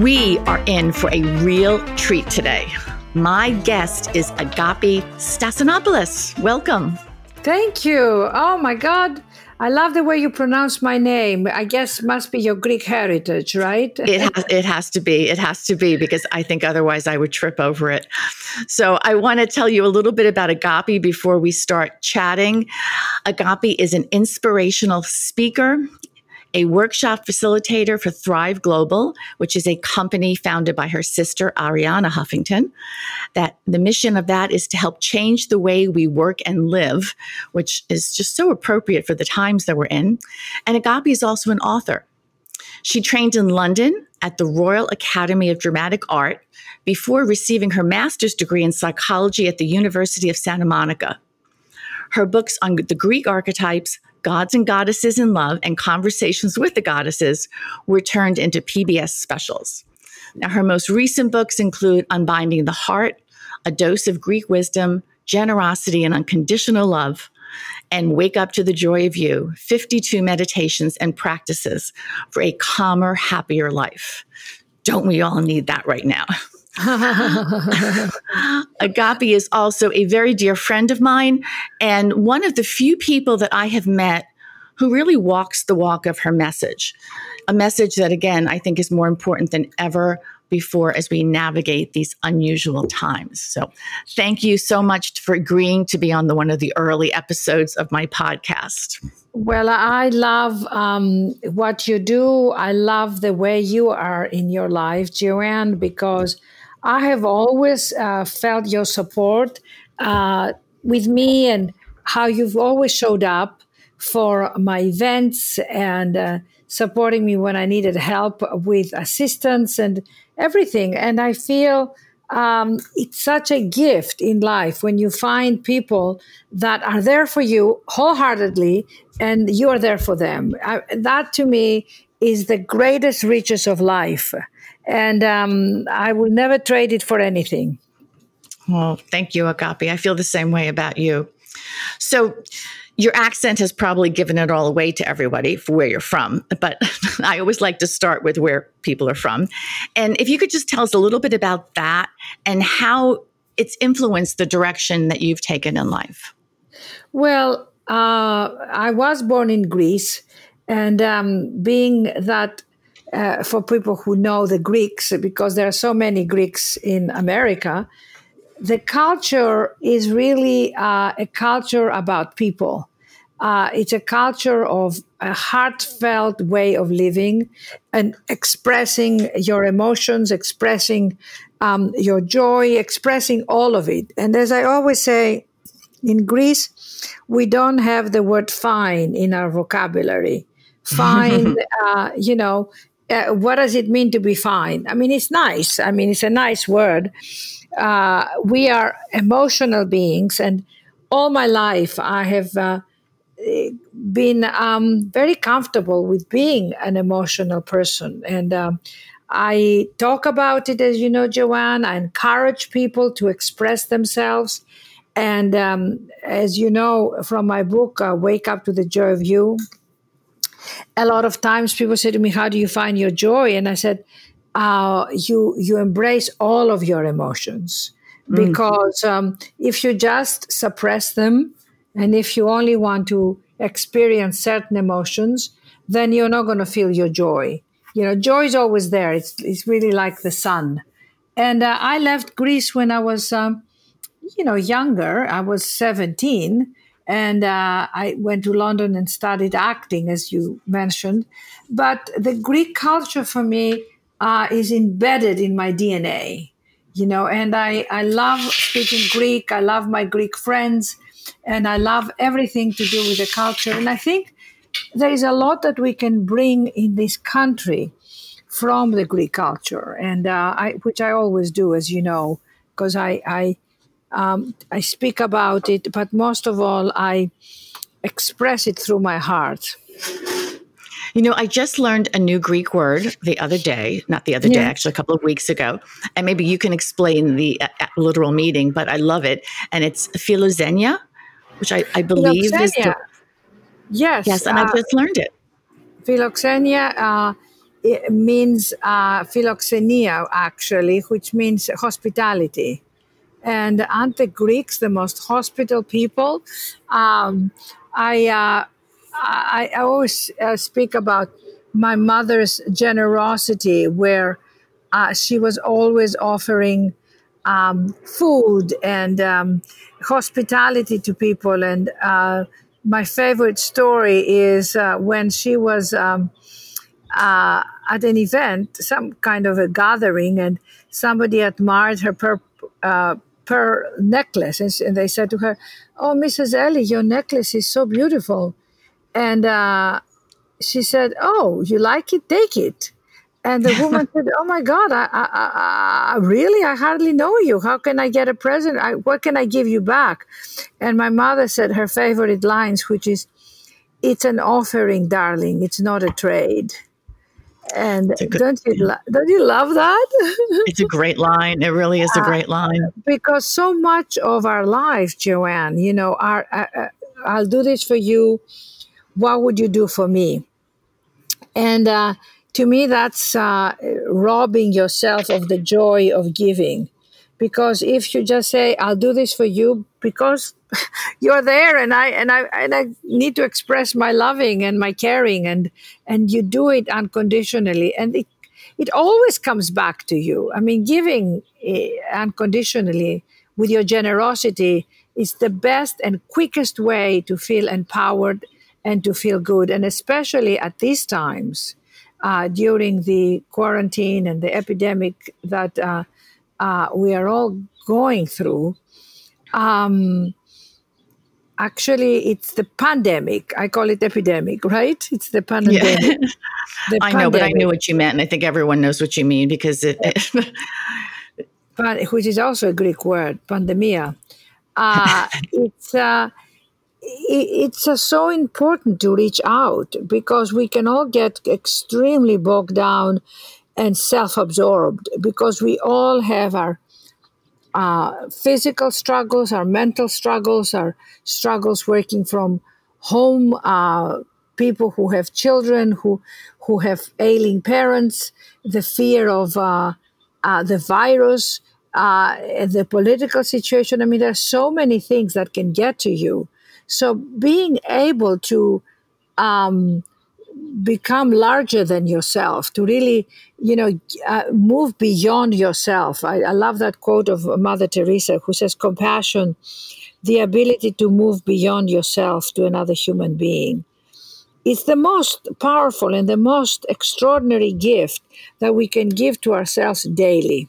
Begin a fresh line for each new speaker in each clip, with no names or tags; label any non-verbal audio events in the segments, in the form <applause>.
We are in for a real treat today. My guest is Agapi Stassinopoulos. Welcome.
Thank you. Oh my God. I love the way you pronounce my name. I guess must be your Greek heritage, right?
it has it has to be. It has to be because I think otherwise I would trip over it. So I want to tell you a little bit about Agapi before we start chatting. Agapi is an inspirational speaker a workshop facilitator for Thrive Global, which is a company founded by her sister, Arianna Huffington. That the mission of that is to help change the way we work and live, which is just so appropriate for the times that we're in. And Agapi is also an author. She trained in London at the Royal Academy of Dramatic Art before receiving her master's degree in psychology at the University of Santa Monica. Her books on the Greek archetypes, Gods and Goddesses in Love and Conversations with the Goddesses were turned into PBS specials. Now, her most recent books include Unbinding the Heart, A Dose of Greek Wisdom, Generosity and Unconditional Love, and Wake Up to the Joy of You 52 Meditations and Practices for a Calmer, Happier Life. Don't we all need that right now? <laughs> <laughs> Agapi is also a very dear friend of mine and one of the few people that I have met who really walks the walk of her message. A message that, again, I think is more important than ever before as we navigate these unusual times. So, thank you so much for agreeing to be on the one of the early episodes of my podcast.
Well, I love um, what you do. I love the way you are in your life, Joanne, because I have always uh, felt your support uh, with me and how you've always showed up for my events and uh, supporting me when I needed help with assistance and everything. And I feel um, it's such a gift in life when you find people that are there for you wholeheartedly and you are there for them. I, that to me is the greatest riches of life and um, I will never trade it for anything.
Well, thank you, Agapi. I feel the same way about you. So, your accent has probably given it all away to everybody for where you're from, but <laughs> I always like to start with where people are from. And if you could just tell us a little bit about that and how it's influenced the direction that you've taken in life.
Well, uh, I was born in Greece, and um, being that uh, for people who know the Greeks, because there are so many Greeks in America, the culture is really uh, a culture about people. Uh, it's a culture of a heartfelt way of living and expressing your emotions, expressing um, your joy, expressing all of it. And as I always say, in Greece, we don't have the word fine in our vocabulary. <laughs> Fine, uh, you know, uh, what does it mean to be fine? I mean, it's nice. I mean, it's a nice word. Uh, we are emotional beings, and all my life I have uh, been um, very comfortable with being an emotional person. And um, I talk about it, as you know, Joanne. I encourage people to express themselves. And um, as you know from my book, uh, Wake Up to the Joy of You, a lot of times people say to me, "How do you find your joy?" And I said, uh, "You you embrace all of your emotions mm. because um, if you just suppress them, and if you only want to experience certain emotions, then you're not going to feel your joy. You know, joy is always there. It's it's really like the sun." And uh, I left Greece when I was, um, you know, younger. I was seventeen and uh, I went to London and studied acting, as you mentioned. But the Greek culture for me uh, is embedded in my DNA, you know, and I, I love speaking Greek. I love my Greek friends, and I love everything to do with the culture. And I think there is a lot that we can bring in this country from the Greek culture, and uh, I, which I always do, as you know, because I I, um, I speak about it, but most of all, I express it through my heart.
You know, I just learned a new Greek word the other day, not the other day, actually a couple of weeks ago. And maybe you can explain the uh, uh literal meaning, but I love it. And it's philoxenia, which I, I believe is. The,
yes.
Yes, and uh, I just learned it.
Philoxenia uh, means uh, philoxenia, actually, which means hospitality. And aren't the Greeks the most hospitable people? Um, I, uh, I, I, always uh, speak about my mother's generosity, where uh, she was always offering um, food and um, hospitality to people. And uh, my favorite story is uh, when she was um, uh, at an event, some kind of a gathering, and somebody admired her per, uh, per necklace. And, and, they said to her, Oh, Mrs. Ellie, your necklace is so beautiful. And uh, she said, Oh, you like it? Take it. And the woman said, "Oh my God, I, I, I, really, I hardly know you. How can I get a present? I, what can I give you back?" And my mother said her favorite lines, which is, "It's an offering, darling. It's not a trade." And good, don't you lo- don't you love that?
it's a great line. It really is a uh, great line.
Because so much of our life, Joanne, you know, our, uh, uh, I'll do this for you. What would you do for me? And uh, to me, that's uh, robbing yourself of the joy of giving. Because if you just say, "I'll do this for you," because <laughs> you're there and I and I and I need to express my loving and my caring and and you do it unconditionally and it it always comes back to you. I mean, giving eh, unconditionally with your generosity is the best and quickest way to feel empowered and to feel good, and especially at these times uh, during the quarantine and the epidemic that uh, uh, we are all going through. Um, actually it's the pandemic. I call it epidemic right? It's the pandemic. Yeah.
the <laughs> i know but i knew what you meant and i think everyone knows what you mean because it, <laughs>
which is also a greek word pandemia. Uh, <laughs> it's uh, it's uh, so important to reach out because we can all get extremely bogged down and self-absorbed because we all have our uh, physical struggles, our mental struggles, our struggles working from home, uh, people who have children, who who have ailing parents, the fear of uh, uh the virus, uh, the political situation. I mean, there are so many things that can get to you. So being able to um, become larger than yourself, to really, you know, uh, move beyond yourself. I, I love that quote of Mother Teresa who says, compassion, the ability to move beyond yourself to another human being. It's the most powerful and the most extraordinary gift that we can give to ourselves daily.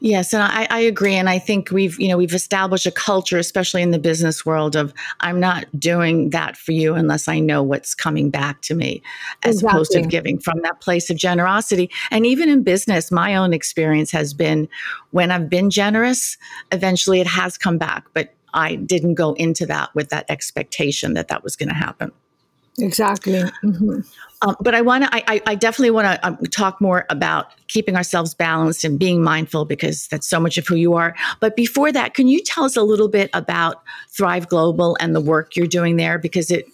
Yes, and I, I, agree. And I think we've, you know, we've established a culture, especially in the business world, of I'm not doing that for you unless I know what's coming back to me, as exactly. opposed to giving from that place of generosity. And even in business, my own experience has been when I've been generous, eventually it has come back. But I didn't go into that with that expectation that that was going to happen.
Exactly. Mm-hmm.
Um, but I want to, I, I, definitely want to um, talk more about keeping ourselves balanced and being mindful because that's so much of who you are. But before that, can you tell us a little bit about Thrive Global and the work you're doing there? Because it,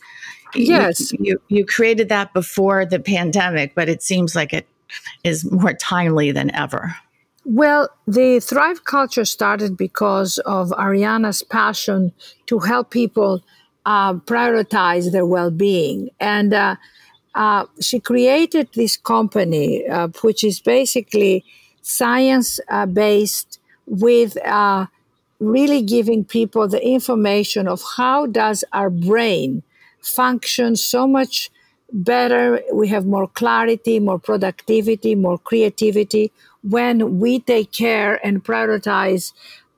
yes,
you, you, you created that before the pandemic, but it seems like it is more timely than ever.
Well, the Thrive culture started because of Arianna's passion to help people uh, prioritize their well-being. And uh, uh, she created this company uh, which is basically science-based with uh, really giving people the information of how does our brain function so much better. We have more clarity more productivity more creativity when we take care and prioritize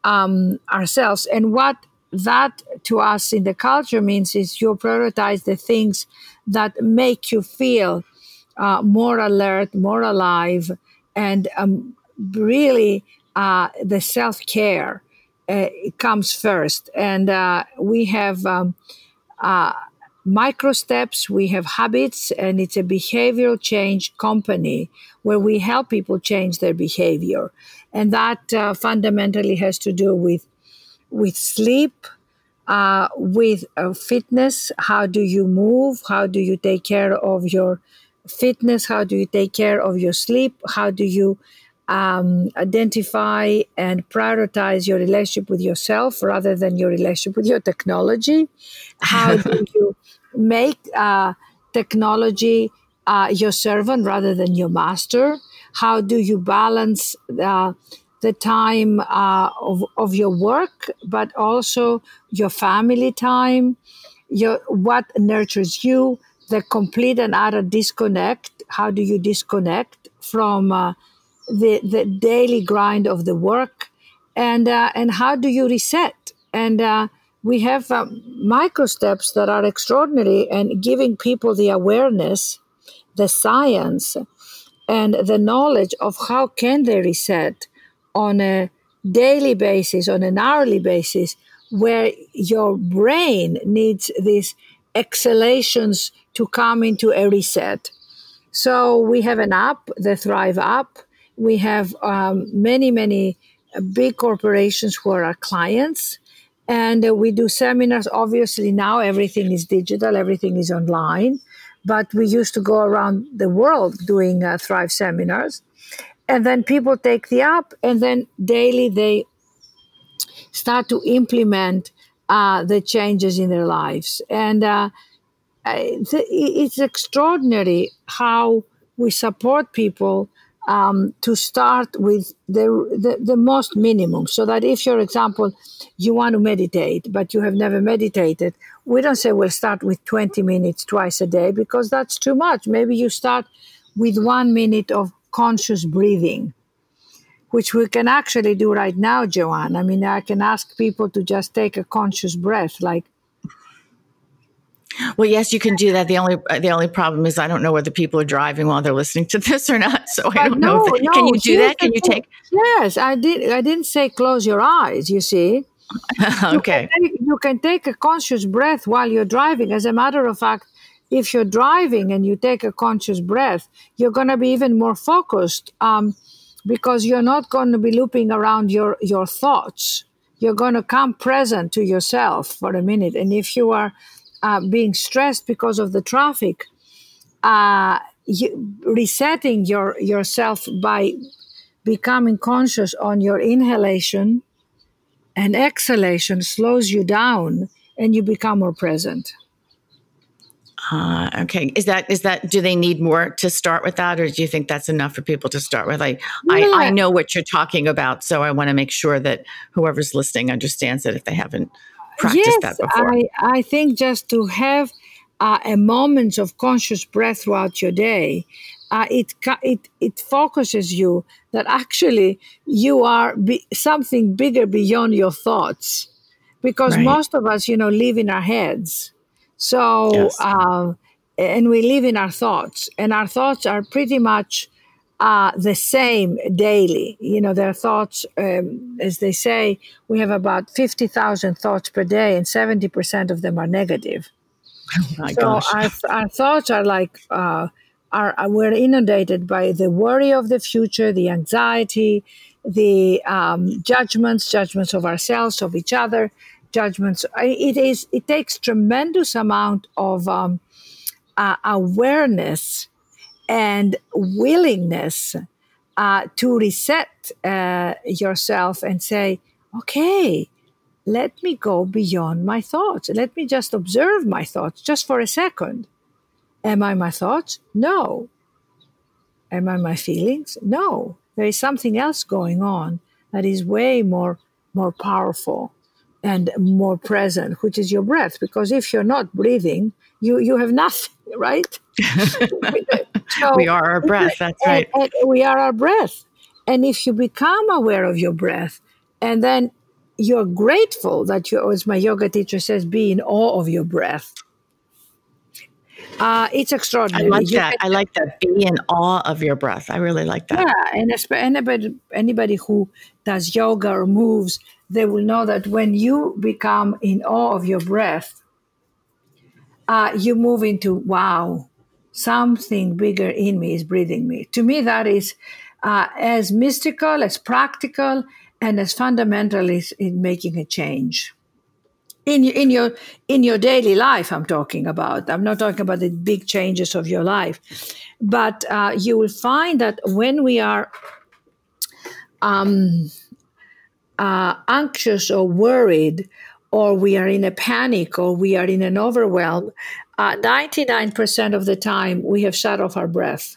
um, ourselves. And what that to us in the culture means is you prioritize the things that make you feel uh, more alert, more alive, and um, really uh, the self care uh, comes first. And uh, we have um, uh, micro steps, we have habits, and it's a behavioral change company where we help people change their behavior. And that uh, fundamentally has to do with with sleep, uh, with uh, fitness. How do you move? How do you take care of your fitness? How do you take care of your sleep? How do you um, identify and prioritize your relationship with yourself rather than your relationship with your technology? How do <laughs> you make uh, technology uh, your servant rather than your master? How do you balance uh, the time uh, of, of your work, but also your family time, your what nurtures you, the complete and utter disconnect. How do you disconnect from uh, the the daily grind of the work, and uh, and how do you reset? And uh, we have um, micro steps that are extraordinary and giving people the awareness, the science, and the knowledge of how can they reset on a daily basis, on an hourly basis, where your brain needs these exhalations to come into a reset. So we have an app, the Thrive app. We have um, many, many big corporations who are our clients. And uh, we do seminars. Obviously, now everything is digital, everything is online. But we used to go around the world doing uh, Thrive seminars and then people take the app and then daily they start to implement uh, the changes in their lives. And uh, it's extraordinary how we support people um, to start with the, the, the most minimum. So that if for example you want to meditate but you have never meditated we don't say we'll start with 20 minutes twice a day because that's too much. Maybe you start with one minute of conscious breathing, which we can actually do right now, Joanne. I mean, I can ask people to just take a conscious breath, like.
Well, yes, you can do that. The only the only problem is I don't know whether people are driving while they're listening to this or not. So I don't no, know. If they, no, can you do that? Can you take?
Yes, I did. I didn't say close your eyes. You see. <laughs>
okay.
You can, take, you can take a conscious breath while you're driving. As a matter of fact, if you're driving and you take a conscious breath, you're going to be even more focused um, because you're not going to be looping around your, your thoughts. You're going to come present to yourself for a minute. And if you are uh, being stressed because of the traffic, uh, you, resetting your yourself by becoming conscious on your inhalation and exhalation slows you down and you become more present.
Uh, okay, is that is that? Do they need more to start with that, or do you think that's enough for people to start with? I yeah. I, I know what you're talking about, so I want to make sure that whoever's listening understands it if they haven't practiced
yes,
that before.
I I think just to have uh, a moment of conscious breath throughout your day, uh, it it it focuses you that actually you are be, something bigger beyond your thoughts, because right. most of us, you know, live in our heads so, yes. uh, and we live in our thoughts, and our thoughts are pretty much uh, the same daily. You know, their thoughts, um, as they say, we have about 50,000 thoughts per day, and 70% of them are negative.
Oh my so
our, our thoughts are like, uh, are, we're inundated by the worry of the future, the anxiety, the um, judgments, judgments of ourselves, of each other, judgments. It is. It takes tremendous amount of um, uh, awareness and willingness uh, to reset uh, yourself and say, "Okay, let me go beyond my thoughts. Let me just observe my thoughts just for a second. Am I my thoughts? No. Am I my feelings? No. There is something else going on that is way more more powerful and more present, which is your breath. Because if you're not breathing, you you have nothing, <laughs> right? <laughs>
so, we are our breath. <laughs> That's right.
And, and we are our breath. And if you become aware of your breath, and then you're grateful that you, as my yoga teacher says, be in awe of your breath. Uh, it's extraordinary.
I like you that. I like that. Be in awe of your breath. I really like that.
Yeah, and anybody anybody who does yoga or moves, they will know that when you become in awe of your breath, uh, you move into wow, something bigger in me is breathing me. To me, that is uh, as mystical, as practical, and as fundamental as in making a change in your in your in your daily life i'm talking about. I'm not talking about the big changes of your life. But uh, you will find that when we are um, uh, anxious or worried or we are in a panic or we are in an overwhelm uh, 99% of the time we have shut off our breath.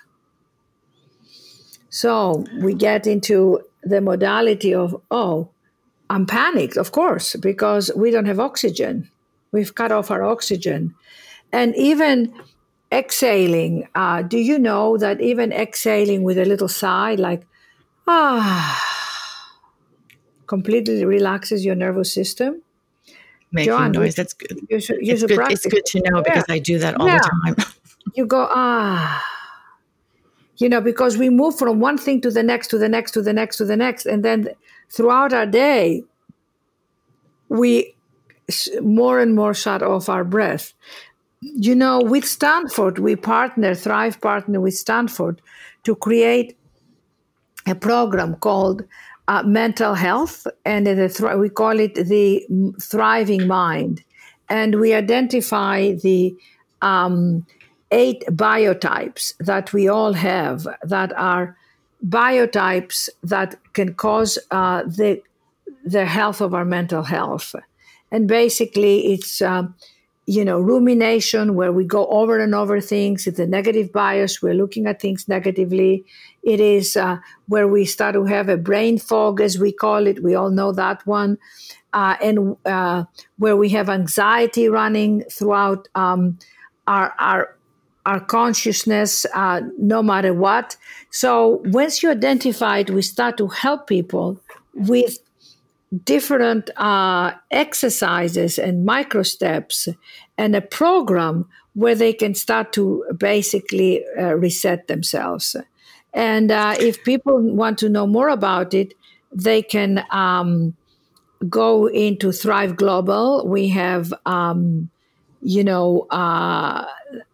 So we get into the modality of oh I'm panicked, of course, because we don't have oxygen. We've cut off our oxygen. And even exhaling, uh, do you know that even exhaling with a little sigh, like, ah, completely relaxes your nervous system?
Making John, noise, that's good. You should, you it's, good it's good to know because yeah. I do that all yeah. the time. <laughs>
you go, ah. You know, because we move from one thing to the next, to the next, to the next, to the next. And then throughout our day, we more and more shut off our breath. You know, with Stanford, we partner, Thrive partner with Stanford to create a program called uh, Mental Health, and we call it the Thriving Mind. And we identify the um, eight biotypes that we all have that are biotypes that can cause uh, the the health of our mental health. And basically, it's um, you know rumination where we go over and over things. It's a negative bias. We're looking at things negatively. It is uh, where we start to have a brain fog, as we call it. We all know that one. Uh, and uh, where we have anxiety running throughout um, our, our our consciousness uh, no matter what. So once you identify it, we start to help people with different uh, exercises and micro steps and a program where they can start to basically uh, reset themselves. And uh, if people want to know more about it, they can um, go into Thrive Global. We have um, you know, uh,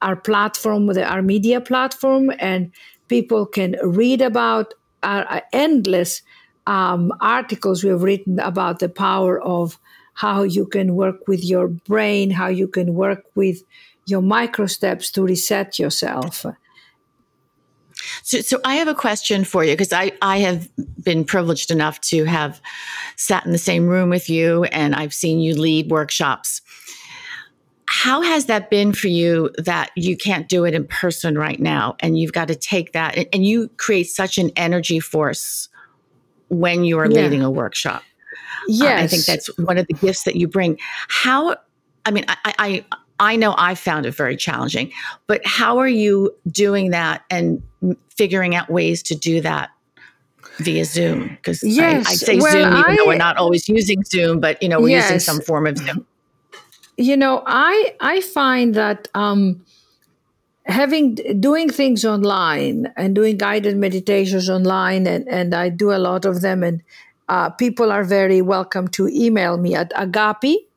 our platform, our media platform, and people can read about our endless um, articles we have written about the power of how you can work with your brain, how you can work with your micro steps to reset yourself.
So, so I have a question for you because I, I have been privileged enough to have sat in the same room with you and I've seen you lead workshops how has that been for you that you can't do it in person right now and you've got to take that and you create such an energy force when you are yeah. leading a workshop
yes
uh, i think that's one of the gifts that you bring how i mean I, I i know i found it very challenging but how are you doing that and figuring out ways to do that via Zoom because yes. I, I say well, Zoom, even I, though we're not always using Zoom, but you know we're yes. using some form of Zoom
you know, I I find that um, having doing things online and doing guided meditations online, and and I do a lot of them, and uh, people are very welcome to email me at agape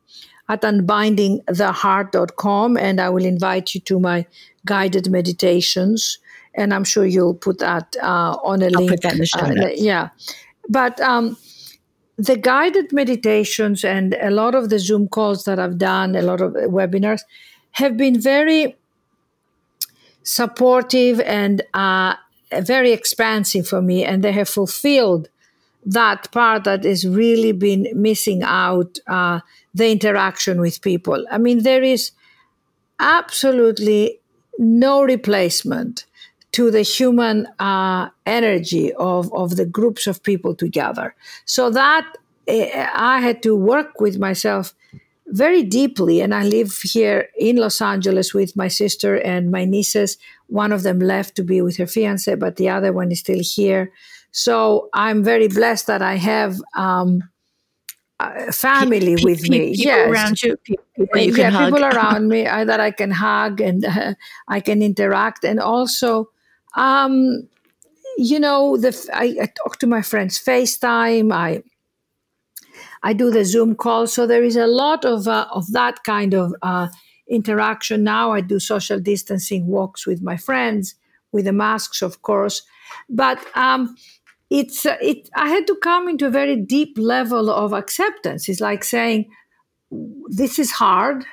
at unbindingtheheart.com, and I will invite you to my guided meditations. And I'm sure you'll put that uh, on a
I'll
link.
Put that in the show uh, notes.
yeah, but um, the guided meditations and a lot of the Zoom calls that I've done, a lot of webinars, have been very supportive and uh, very expansive for me, and they have fulfilled that part that has really been missing out uh, the interaction with people. I mean, there is absolutely no replacement to the human uh, energy of, of the groups of people together. So that uh, I had to work with myself very deeply. And I live here in Los Angeles with my sister and my nieces. One of them left to be with her fiance, but the other one is still here. So I'm very blessed that I have um, uh, family
Pe-
with
pe-
me.
people
yes.
around you, people you
yeah,
hug.
people around me uh, that I can hug and uh, <laughs> I can interact, and also, um, you know, the I, I talk to my friends FaceTime. I I do the Zoom call, so there is a lot of uh, of that kind of uh, interaction now. I do social distancing walks with my friends with the masks, of course, but. Um, it's uh, it. I had to come into a very deep level of acceptance. It's like saying, "This is hard,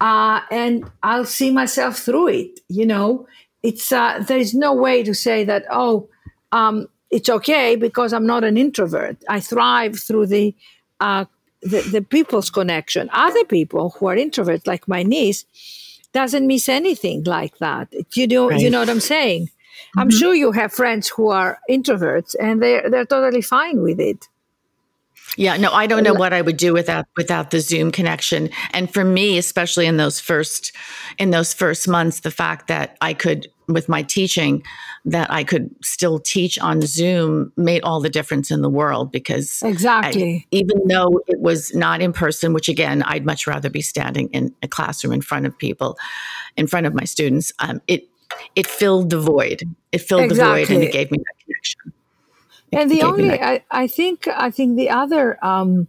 uh, and I'll see myself through it." You know, it's uh, there is no way to say that. Oh, um, it's okay because I'm not an introvert. I thrive through the uh, the, the people's connection. Other people who are introverts, like my niece, doesn't miss anything like that. You know, you know what I'm saying. I'm sure you have friends who are introverts and they're they're totally fine with it.
Yeah, no, I don't know what I would do without without the Zoom connection. And for me, especially in those first in those first months, the fact that I could with my teaching that I could still teach on Zoom made all the difference in the world because I,
Exactly.
even though it was not in person, which again, I'd much rather be standing in a classroom in front of people, in front of my students, um, it it filled the void. It filled the void and it gave me that connection. It
And the only. I, I think I think the other um,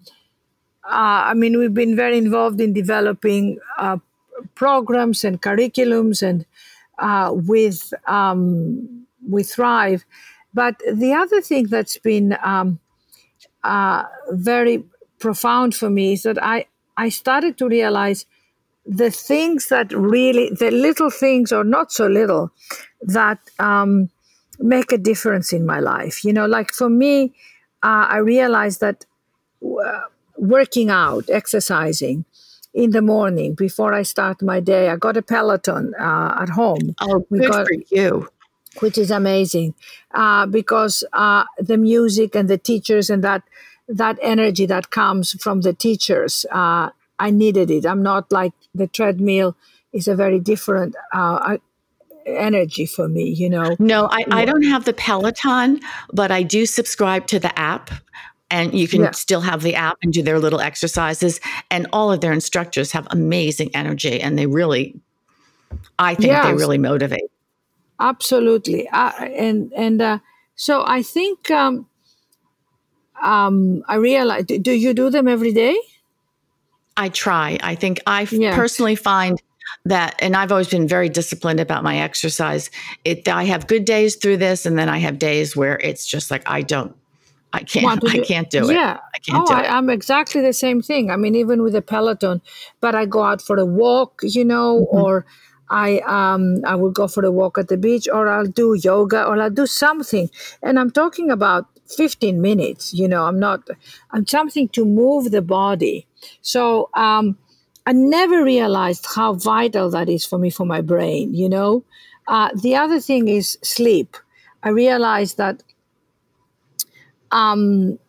uh, I mean we've been very involved in developing uh, programs and curriculums and uh, with um, with Thrive, but the other thing that's been um, uh, very profound for me is that I I started to realize the things that really the little things or not so little that um, make a difference in my life. You know like for me uh, i realized that uh, working out exercising in the morning before i start my day. I got a peloton uh, at home.
Oh, good
got
for you.
which is amazing uh, because uh, the music and the teachers and that that energy that comes from the teachers uh, i needed it. I'm not like the treadmill is a very different uh, energy for me you know?
No, I, I don't have the Peloton, but I do subscribe to the app. And you can
Yeah.
still have the app and do their little exercises. And all of their instructors have amazing energy and they really, I think they really motivate.
absolutely uh, and and uh, so i think um, um, i realize do do you do them every day
I try. I think I f-
Yeah.
personally find that, and I've always been very disciplined about my exercise. It, I have good days through this, and then I have days where it's just like I don't, I can't, I can't do it.
Yeah.
I can't
oh,
do
I,
it.
I'm exactly the same thing. I mean, even with the Peloton, but I go out for a walk, you know,
Mm-hmm.
or I um I will go for a walk at the beach, or I'll do yoga, or I'll do something. And I'm talking about 15 minutes. You know, I'm not. I'm something to move the body. So um, I never realized how vital that is for me for my brain. You know, uh, the other thing is sleep. I realized that um,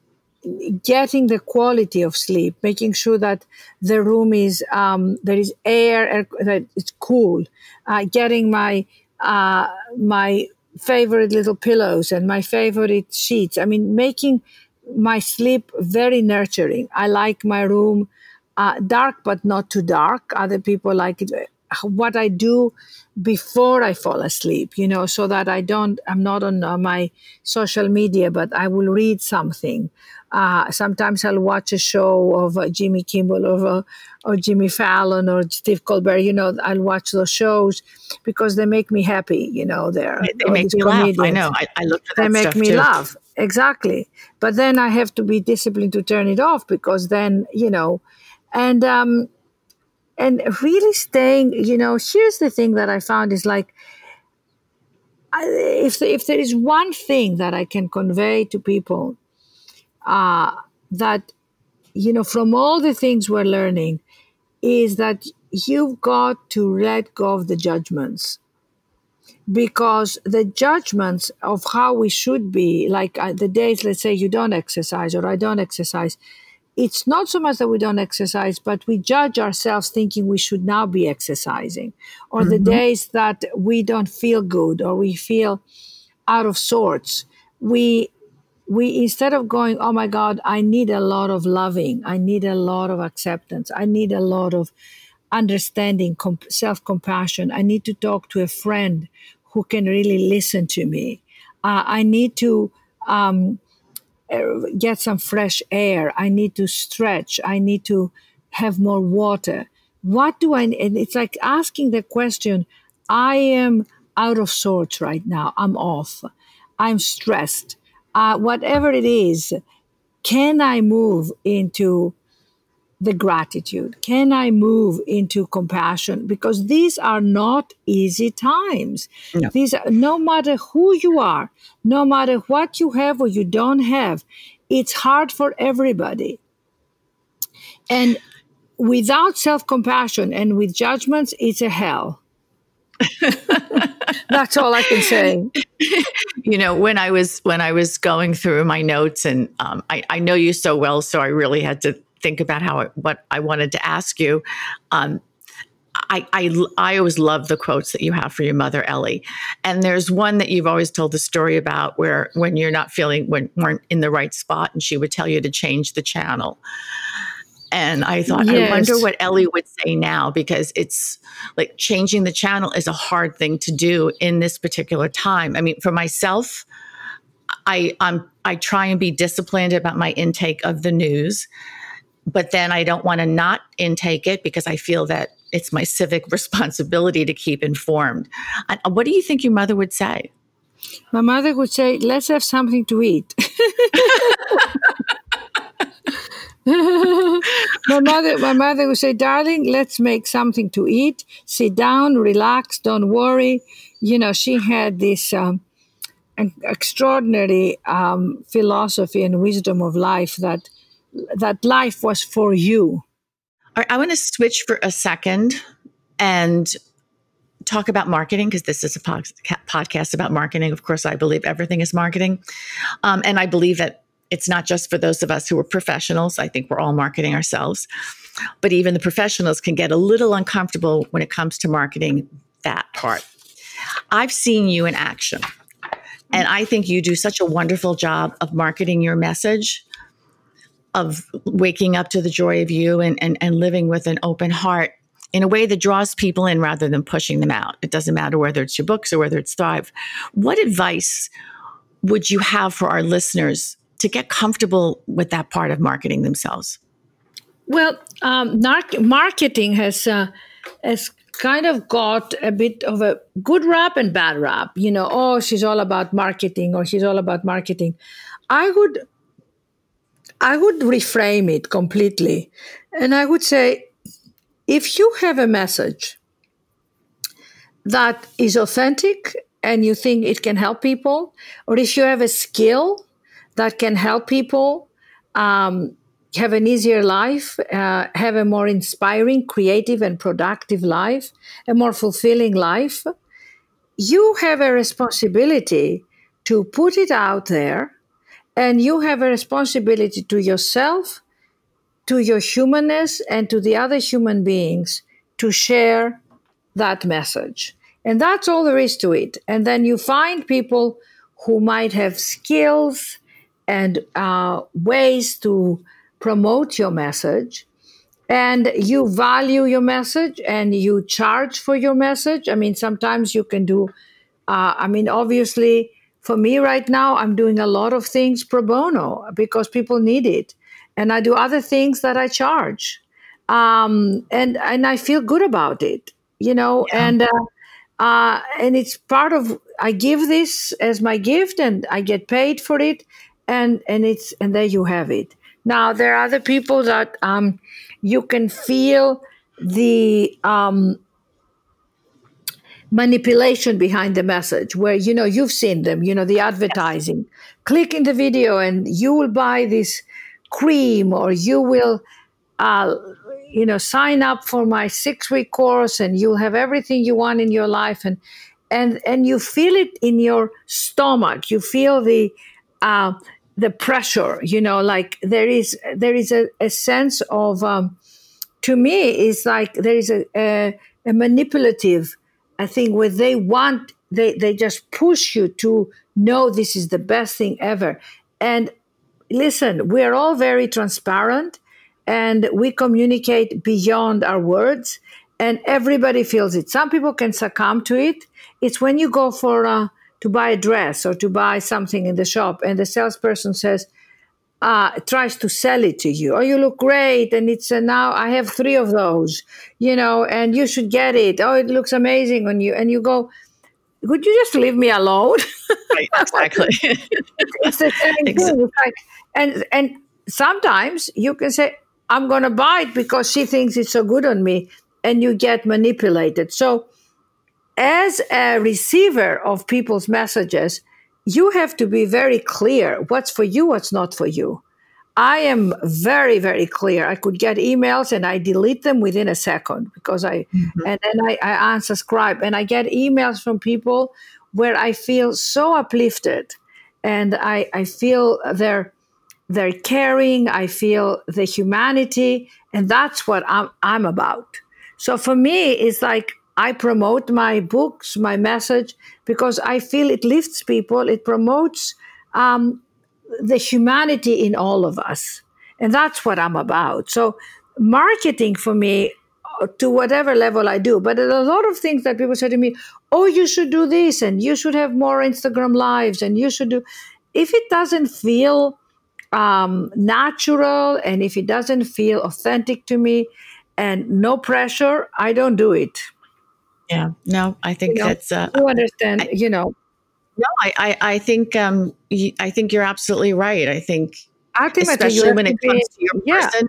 getting the quality of sleep, making sure that the room is um, there is air, air that it's cool, uh, getting my uh, my favorite little pillows and my favorite sheets. I mean, making my sleep very nurturing. I like my room uh, dark, but not too dark. Other people like it. What I do before I fall asleep, you know, so that I don't, I'm not on uh, my social media, but I will read something. Uh, sometimes I'll watch a show of uh, Jimmy Kimmel or, uh, or Jimmy Fallon or Steve Colbert. You know, I'll watch those shows because they make me happy. You know, they're
They, they make me laugh. I know. I, I look for that
they make me
too.
laugh exactly but then i have to be disciplined to turn it off because then you know and um and really staying you know here's the thing that i found is like if if there is one thing that i can convey to people uh that you know from all the things we're learning is that you've got to let go of the judgments. Because the judgments of how we should be, like uh, the days, let's say you don't exercise or I don't exercise, it's not so much that we don't exercise, but we judge ourselves thinking we should now be exercising. Or the days that we don't feel good or we feel out of sorts, we we instead of going oh my god i need a lot of loving i need a lot of acceptance i need a lot of understanding comp- self-compassion i need to talk to a friend who can really listen to me uh, i need to um, get some fresh air. I need to stretch. I need to have more water. What do i and it's like asking the question i am out of sorts right now. I'm off. I'm stressed. Uh, whatever it is, can I move into the gratitude? Can I move into compassion? Because these are not easy times. No. These are, no matter who you are, no matter what you have or you don't have, it's hard for everybody. And without self compassion and with judgments, it's a hell. <laughs> That's all I can say.
you know, when I was when I was going through my notes, and um, I, I know you so well, so I really had to think about how it, what I wanted to ask you. Um, I, I, I always love the quotes that you have for your mother Ellie, and there's one that you've always told the story about where when you're not feeling when weren't in the right spot, and she would tell you to change the channel. And I thought, yes. I wonder what Ellie would say now because it's like changing the channel is a hard thing to do in this particular time. I mean, for myself, I I'm I try and be disciplined about my intake of the news, but then I don't want to not intake it because I feel that it's my civic <laughs> responsibility to keep informed. What do you think your mother would say?
My mother would say, "Let's have something to eat." <laughs> my mother, my mother would say, "Darling, let's make something to eat. Sit down, relax, don't worry." You know, she had this um, extraordinary um, philosophy and wisdom of life that that life was for you.
I want to switch for a second and talk about marketing because this is a podcast about marketing. Of course, I believe everything is marketing, um, and I believe that it's not just for those of us who are professionals. I think we're all marketing ourselves. But even the professionals can get a little uncomfortable when it comes to marketing that part. I've seen you in action, and I think you do such a wonderful job of marketing your message, of waking up to the joy of you and, and, and living with an open heart in a way that draws people in rather than pushing them out. It doesn't matter whether it's your books or whether it's Thrive. What advice would you have for our listeners to get comfortable with that part of marketing themselves?
Well, um, marketing has uh, has kind of got a bit of a good rap and bad rap. You know, oh, she's all about marketing, or she's all about marketing. I would, I would reframe it completely, and I would say, if you have a message that is authentic and you think it can help people, or if you have a skill that can help people um, have an easier life, uh, have a more inspiring, creative, and productive life, a more fulfilling life, you have a responsibility to put it out there, and you have a responsibility to yourself, to your humanness, and to the other human beings to share that message. And that's all there is to it. And then you find people who might have skills and uh, ways to promote your message and you value your message and you charge for your message i mean sometimes you can do uh, i mean obviously for me right now i'm doing a lot of things pro bono because people need it. And i do other things that i charge. Um, and and i feel good about it you know? Yeah. and uh, uh, and it's part of i give this as my gift and i get paid for it. And and it's and there you have it. Now there are other people that um, you can feel the um, manipulation behind the message where you know you've seen them you know the advertising yes. click in the video and you will buy this cream or you will uh, you know sign up for my six week course and you'll have everything you want in your life and and and you feel it in your stomach you feel the uh, the pressure you know like there is there is a, a sense of um, to me it's like there is a, a, a manipulative i think where they want they they just push you to know this is the best thing ever And listen, we are all very transparent and we communicate beyond our words and everybody feels it. Some people can succumb to it. It's when you go for uh, to buy a dress or to buy something in the shop and the salesperson says, uh, tries to sell it to you. Oh, you look great, and it's uh, now I have three of those, you know, and you should get it. Oh, it looks amazing on you, and you go, could you just leave me alone? <laughs>
Right, exactly. <laughs>
it's the same exactly. thing. It's like, and and sometimes you can say, I'm going to buy it because she thinks it's so good on me, and you get manipulated. So, as a receiver of people's messages, you have to be very clear what's for you, what's not for you. I am very, very clear. I could get emails and I delete them within a second because I, mm-hmm. and then I, I unsubscribe. And I get emails from people where I feel so uplifted and I, I feel their, their caring, I feel the humanity, and that's what I'm, I'm about. So for me, it's like I promote my books, my message, because I feel it lifts people, it promotes um, the humanity in all of us. And that's what I'm about. So, marketing for me, uh, to whatever level I do, but there are a lot of things that people say to me, oh, you should do this, and you should have more Instagram lives, and you should do. If it doesn't feel um, natural and if it doesn't feel authentic to me and no pressure, I don't do it.
Yeah, no, I think
you
know, that's. Uh,
you understand, I, you know.
No, I, I, I think, um, I think you're absolutely right. I think,
Ultimately,
especially when it comes to your yeah. person,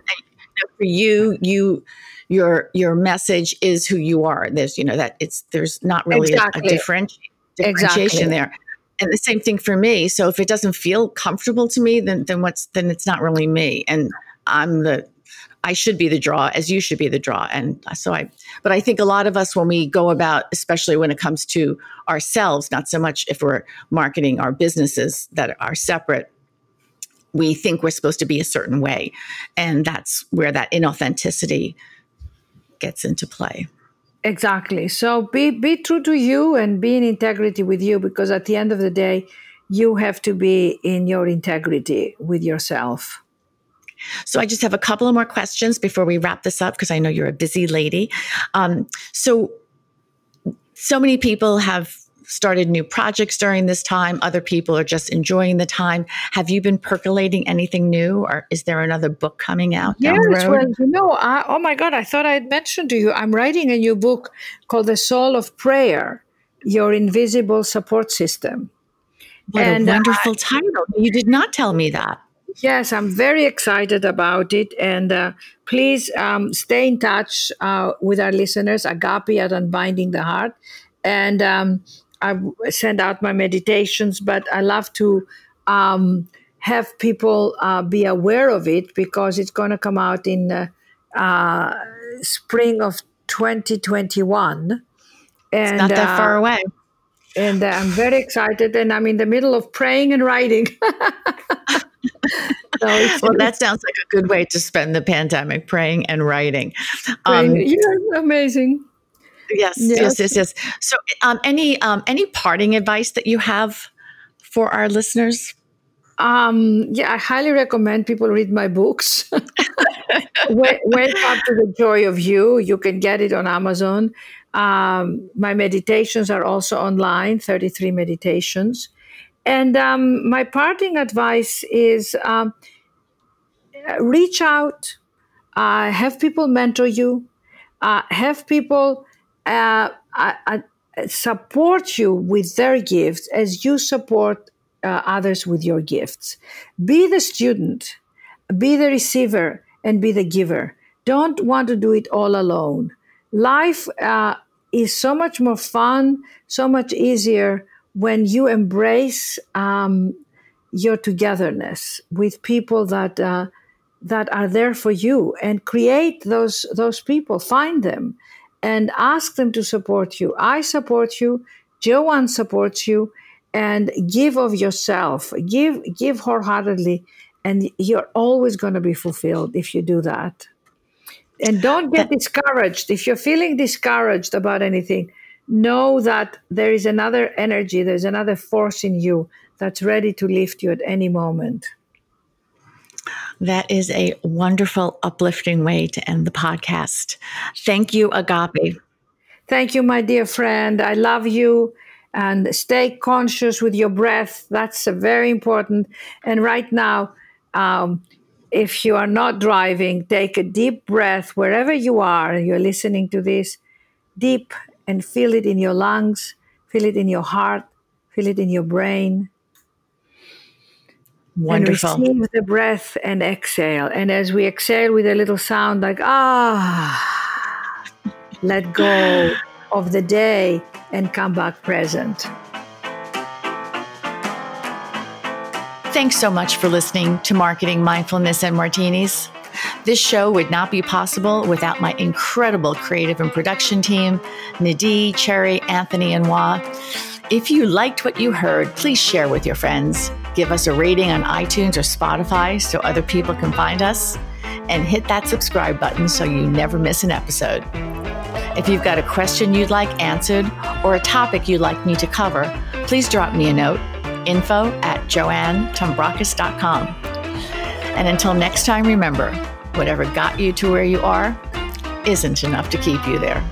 for you, you, your, your message is who you are. There's, you know, that it's there's not really exactly. a, a different differentiation exactly. there. And the same thing for me. So if it doesn't feel comfortable to me, then then what's then it's not really me. And I'm the I should be the draw as you should be the draw. And so I, but I think a lot of us, when we go about, especially when it comes to ourselves, not so much if we're marketing our businesses that are separate, we think we're supposed to be a certain way. And that's where that inauthenticity gets into play.
Exactly. So be be true to you and be in integrity with you because at the end of the day, you have to be in your integrity with yourself.
So I just have a couple of more questions before we wrap this up because I know you're a busy lady. Um, so, so many people have started new projects during this time. Other people are just enjoying the time. Have you been percolating anything new, or is there another book coming out yes, down the road?
Well, you know, I, oh my God, I thought I had mentioned to you. I'm writing a new book called The Soul of Prayer: Your Invisible Support System.
What and, a wonderful uh, title! You did not tell me that.
Yes, I'm very excited about it. And uh, please um, stay in touch uh, with our listeners, Agapi at Unbinding the Heart. And um, I send out my meditations, but I love to um, have people uh, be aware of it because it's going to come out in uh, uh, spring of 2021.
And, it's not that far uh, away.
And I'm very excited, and I'm in the middle of praying and writing. <laughs> <laughs>
well, that sounds like a good way to spend the pandemic praying and writing.
Um, yeah, amazing.
Yes, yes, yes, yes. So, um, any um, any parting advice that you have for our listeners?
Um, yeah, I highly recommend people read my books. Wake, Wake up to the joy of you. You can get it on Amazon. Um, my meditations are also online, 33 meditations. And um, my parting advice is um, reach out, uh, have people mentor you, uh, have people uh, uh, uh support you with their gifts as you support uh, others with your gifts. Be the student, be the receiver, and be the giver. Don't want to do it all alone. Life is so much more fun, so much easier when you embrace um, your togetherness with people that uh, that are there for you and create those those people, find them, and ask them to support you. I support you. Joanne supports you, and give of yourself. Give give wholeheartedly, and you're always going to be fulfilled if you do that. And don't get discouraged if you're feeling discouraged about anything know that there is another energy, there's another force in you that's ready to lift you at any moment.
That is a wonderful, uplifting way to end the podcast. Thank you, Agapi.
Thank you, my dear friend. I love you. And stay conscious with your breath. That's very important. And right now, um, if you are not driving, take a deep breath wherever you are you're listening to this, deep and feel it in your lungs, feel it in your heart, feel it in your brain.
Wonderful.
And receive the breath and exhale. And as we exhale with a little sound like, ah, let go <laughs> of the day and come back present.
Thanks so much for listening to Marketing Mindfulness and Martinis. This show would not be possible without my incredible creative and production team, Nadie, Cherry, Anthony, and Wah. If you liked what you heard, please share with your friends. Give us a rating on iTunes or Spotify so other people can find us. And hit that subscribe button so you never miss an episode. If you've got a question you'd like answered or a topic you'd like me to cover, please drop me a note info at joannetombrakos.com. And until next time, remember whatever got you to where you are isn't enough to keep you there.